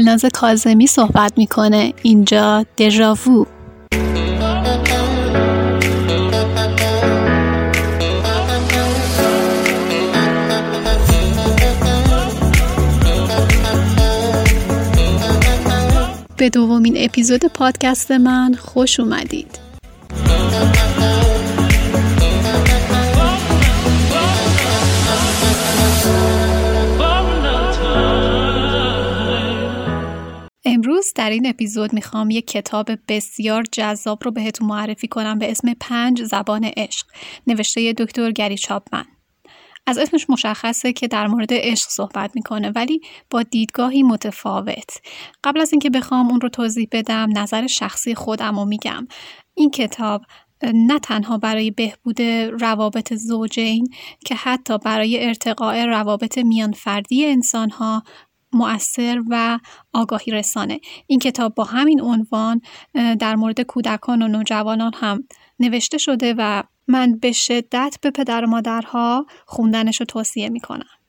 گلناز کازمی صحبت می‌کنه. اینجا دژاوو به دومین اپیزود پادکست من خوش اومدید. امروز در این اپیزود می‌خوام یک کتاب بسیار جذاب رو بهتون معرفی کنم به اسم پنج زبان عشق نوشته دکتر گری چاپمن. از اسمش مشخصه که در مورد عشق صحبت می‌کنه ولی با دیدگاهی متفاوت. قبل از اینکه بخوام اون رو توضیح بدم نظر شخصی خودم رو میگم. این کتاب نه تنها برای بهبود روابط زوجین که حتی برای ارتقاء روابط میان فردی انسان ها مؤثر و آگاهی رسانه. این کتاب با همین عنوان در مورد کودکان و نوجوانان هم نوشته شده و من به شدت به پدر و مادرها خوندنش رو توصیه می‌کنم.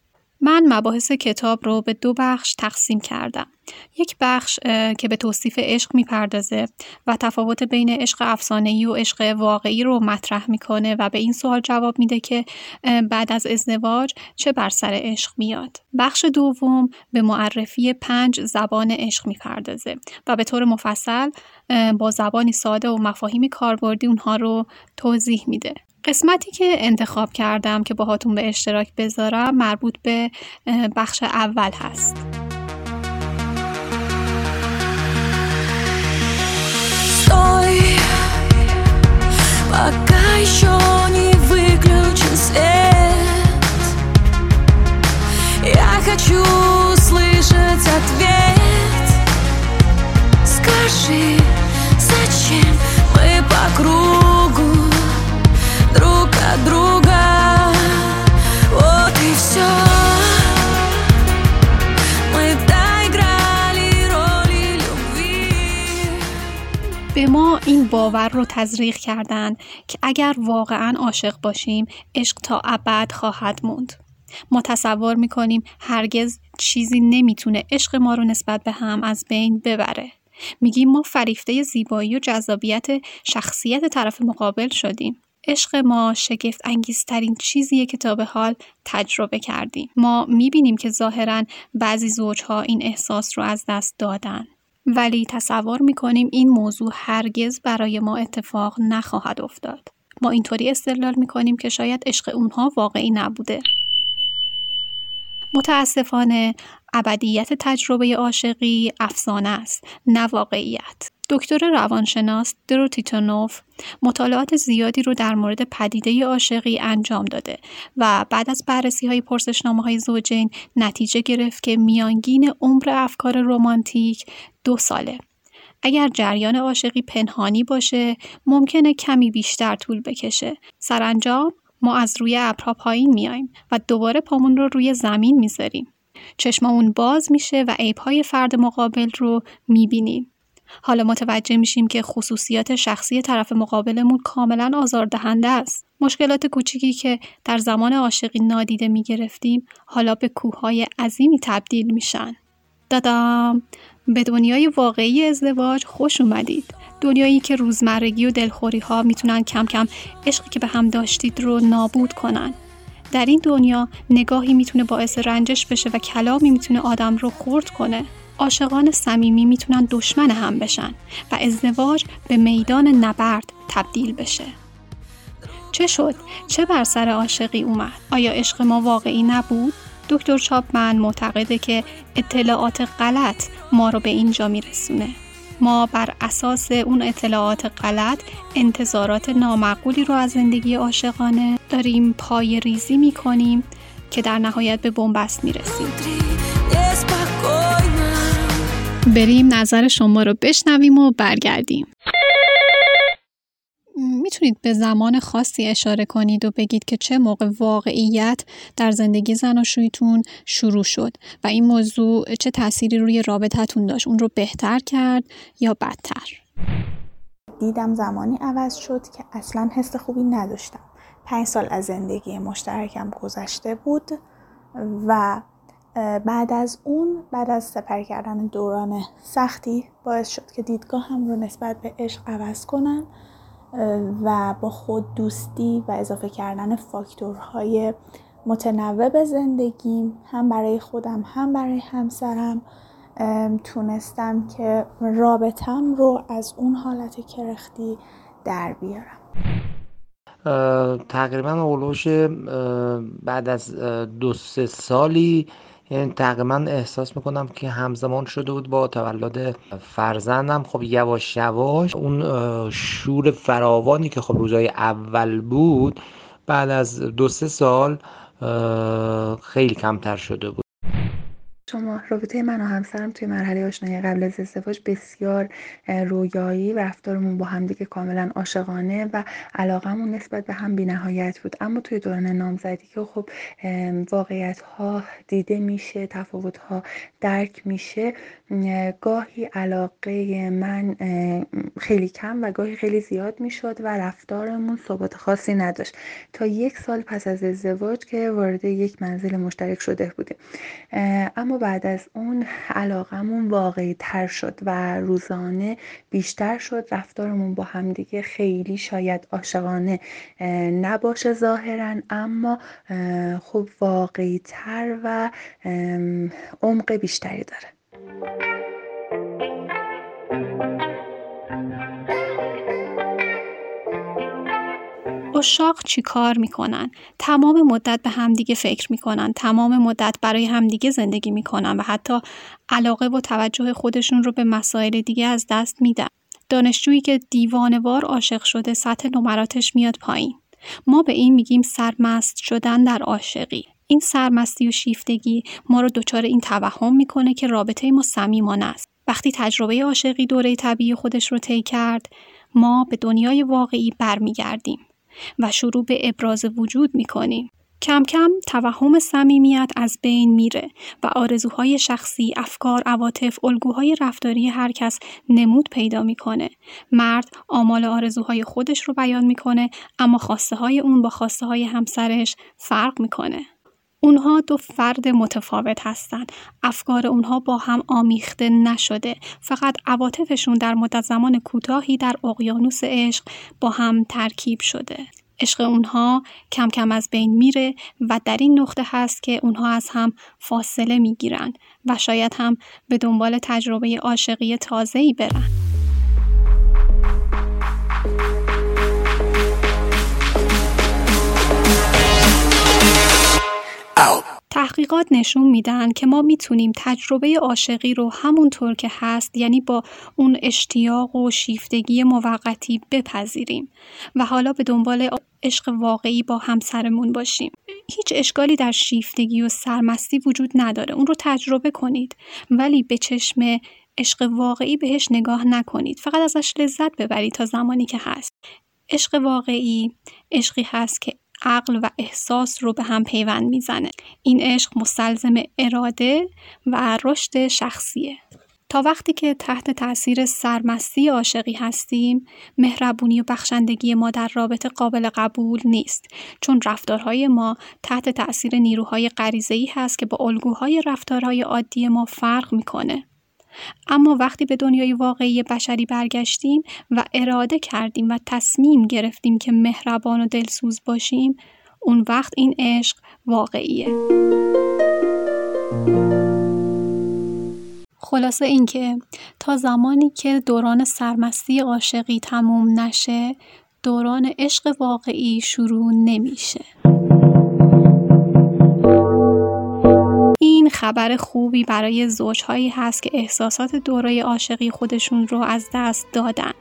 من مباحث کتاب رو به دو بخش تقسیم کردم. یک بخش که به توصیف عشق می‌پردازه و تفاوت بین عشق افسانه‌ای و عشق واقعی رو مطرح می‌کنه و به این سوال جواب میده که بعد از ازدواج چه بر سر عشق میاد. بخش دوم به معرفی پنج زبان عشق می‌پردازه و به طور مفصل با زبانی ساده و مفاهیم کاربردی اونها رو توضیح میده. قسمتی که انتخاب کردم که باهاتون به اشتراک بذارم مربوط به بخش اول هست пока еще не выключен свет Я хочу слышать ответ Скажи, باور رو تزریق کردن که اگر واقعا عاشق باشیم عشق تا ابد خواهد موند ما تصور می‌کنیم هرگز چیزی نمی‌تونه عشق ما رو نسبت به هم از بین ببره میگیم ما فریفته زیبایی و جذابیت شخصیت طرف مقابل شدیم عشق ما شگفت انگیزترین چیزیه که تا به حال تجربه کردیم. ما می‌بینیم که ظاهرا بعضی زوجها این احساس رو از دست دادن. ولی تصور می‌کنیم این موضوع هرگز برای ما اتفاق نخواهد افتاد. ما اینطوری استدلال می‌کنیم که شاید عشق اونها واقعی نبوده. متاسفانه ابدیت تجربه عاشقی افسانه است نه واقعیت دکتر روانشناس دروتیتونوف مطالعات زیادی رو در مورد پدیده عاشقی انجام داده و بعد از بررسی های پرسشنامه های زوجین نتیجه گرفت که میانگین عمر افکار رمانتیک دو ساله اگر جریان عاشقی پنهانی باشه ممکنه کمی بیشتر طول بکشه سرانجام ما از روی ابرها پایین میایم و دوباره پامون رو روی زمین می‌ذاریم چشممون باز میشه و عیبهای فرد مقابل رو می‌بینیم حالا متوجه میشیم که خصوصیات شخصی طرف مقابلمون کاملا آزاردهنده است. مشکلات کوچیکی که در زمان عاشقی نادیده می‌گرفتیم حالا به کوههای عظیمی تبدیل میشن. دادام به دنیای واقعی ازدواج خوش اومدید. دنیایی که روزمرگی و دلخوری ها می‌تونن کم کم عشقی که به هم داشتید رو نابود کنن. در این دنیا نگاهی می‌تونه باعث رنجش بشه و کلامی می‌تونه آدم رو خورد کنه. عاشقان صمیمی می‌تونن دشمن هم بشن و ازدواج به میدان نبرد تبدیل بشه چه شد چه بر سر عاشقی اومد آیا عشق ما واقعی نبود دکتر چاپمن معتقده که اطلاعات غلط ما رو به اینجا میرسونه. ما بر اساس اون اطلاعات غلط انتظارات نامعقولی رو از زندگی عاشقانه داریم پای ریزی می‌کنیم که در نهایت به بنبست می‌رسیم. بریم نظر شما رو بشنویم و برگردیم. می‌تونید به زمان خاصی اشاره کنید و بگید که چه موقع واقعیت در زندگی زناشویتون شروع شد و این موضوع چه تأثیری روی رابطتون داشت اون رو بهتر کرد یا بدتر؟ دیدم زمانی عوض شد که اصلا حس خوبی نداشتم. پنج سال از زندگی مشترکم گذشته بود و بعد از اون بعد از سپری کردن دوران سختی باعث شد که دیدگاه هم رو نسبت به عشق عوض کنم. و با خود دوستی و اضافه کردن فاکتورهای متنوع به زندگیم هم برای خودم هم برای همسرم تونستم که رابطم رو از اون حالت کرختی در بیارم. تقریبا اولوش بعد از دو سه سالی یعنی تقریبا احساس می‌کنم که همزمان شده بود با تولد فرزندم. خب یواش یواش اون شور فراوانی که خب روزای اول بود بعد از دو سه سال خیلی کمتر شده بود. شما رابطه من و همسرم توی مرحله آشنایی قبل از ازدواج بسیار رویایی و رفتارمون با همدیگه کاملا عاشقانه و علاقمون نسبت به هم بینهایت بود. اما توی دوران نامزدی که خب واقعیت ها دیده میشه تفاوت ها درک میشه گاهی علاقه من خیلی کم و گاهی خیلی زیاد می‌شد و رفتارمون ثبات خاصی نداشت. تا یک سال پس از ازدواج که وارد یک منزل مشترک شده بودیم. اما بعد از اون علاقمون واقعی تر شد و روزانه بیشتر شد. رفتارمون با همدیگه خیلی شاید عاشقانه نباشه ظاهرا اما خب واقعی تر و عمق بیشتری داره. اشاق چی کار می‌کنن؟ تمام مدت به همدیگه فکر می‌کنن تمام مدت برای همدیگه زندگی می‌کنن و حتی علاقه و توجه خودشون رو به مسائل دیگه از دست میدن. دانشجویی که دیوانوار عاشق شده سطح نمراتش میاد پایین. ما به این میگیم سرمست شدن در عاشقی. این سرمستی و شیفتگی ما رو دچار این توهم می‌کنه که رابطه ما صمیمانه است. وقتی تجربه عاشقی دوره طبیعی خودش رو طی کرد ما به دنیای واقعی برمیگردیم. و شروع به ابراز وجود می‌کنیم کم کم توهم صمیمیت از بین میره و آرزوهای شخصی، افکار، عواطف، الگوهای رفتاری هر کس نمود پیدا می‌کنه. مرد آمال آرزوهای خودش رو بیان می‌کنه اما خواسته های اون با خواسته های همسرش فرق می‌کنه. اونها دو فرد متفاوت هستند. افکار اونها با هم آمیخته نشده. فقط عواطفشون در مدت زمان کوتاهی در اقیانوس عشق با هم ترکیب شده. عشق اونها کم کم از بین میره و در این نقطه هست که اونها از هم فاصله می‌گیرن و شاید هم به دنبال تجربه عاشقی تازه‌ای برن. تحقیقات نشون میدن که ما می‌تونیم تجربه عاشقی رو همونطور که هست یعنی با اون اشتیاق و شیفتگی موقتی بپذیریم و حالا به دنبال عشق واقعی با همسرمون باشیم. هیچ اشکالی در شیفتگی و سرمستی وجود نداره اون رو تجربه کنید. ولی به چشم عشق واقعی بهش نگاه نکنید. فقط ازش لذت ببرید تا زمانی که هست. عشق واقعی عشقی هست که عقل و احساس رو به هم پیوند می‌زنه. این عشق مستلزم اراده و رشد شخصیه. تا وقتی که تحت تاثیر سرمستی عاشقی هستیم مهربونی و بخشندگی ما در رابطه قابل قبول نیست. چون رفتارهای ما تحت تاثیر نیروهای غریزه‌ای هست که با الگوهای رفتارهای عادی ما فرق می‌کنه. اما وقتی به دنیای واقعی بشری برگشتیم و اراده کردیم و تصمیم گرفتیم که مهربان و دلسوز باشیم اون وقت این عشق واقعیه. خلاصه اینکه تا زمانی که دوران سرمستی عاشقی تموم نشه دوران عشق واقعی شروع نمیشه. این خبر خوبی برای زوجهایی هست که احساسات دوره عاشقی خودشون رو از دست دادن.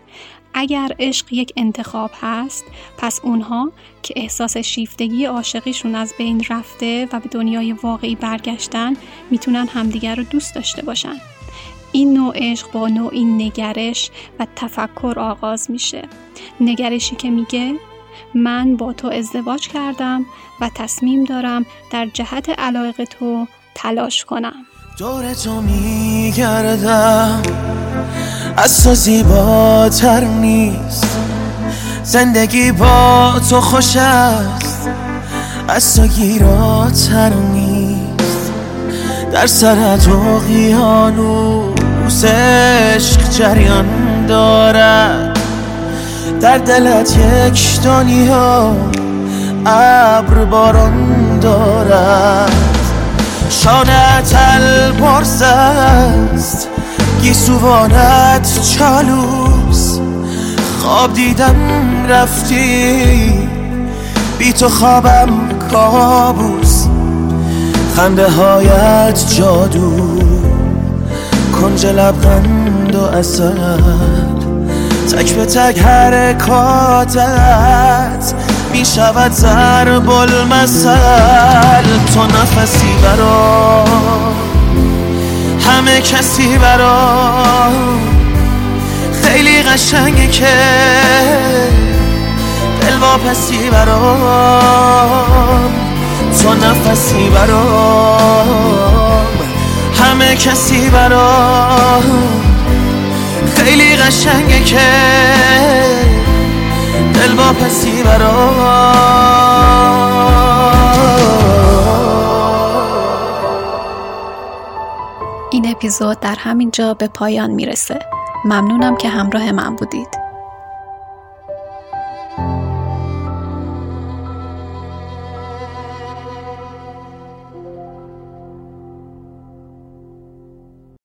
اگر عشق یک انتخاب هست پس اونها که احساس شیفتگی عاشقیشون از بین رفته و به دنیای واقعی برگشتن می‌تونن همدیگر رو دوست داشته باشن. این نوع عشق با نوعی نگرش و تفکر آغاز میشه. نگرشی که میگه من با تو ازدواج کردم و تصمیم دارم در جهت علاقه تو تلاش کنم. دور تو میگردم. از تو زیباتر نیست. زندگی با تو خوش است. از تو گیراتر نیست. در سرت اقیانوس عشق جریان دارد. در دلت یک دنیا ابر باران دارد. شانت البرز است. گیسوانت چالوس. خواب دیدم رفتی. بی تو خوابم کابوس. خنده هایت جادو. کنج لبخند و اصل تک به تک حرکاتت. می شود ضرب المثل تو نفسی برا. همه کسی برا. خیلی قشنگه که دل واپسی برام تو نفسی برام همه کسی برام خیلی قشنگه که دل واپسی برام این اپیزود در همین جا به پایان می‌رسه. ممنونم که همراه من بودید.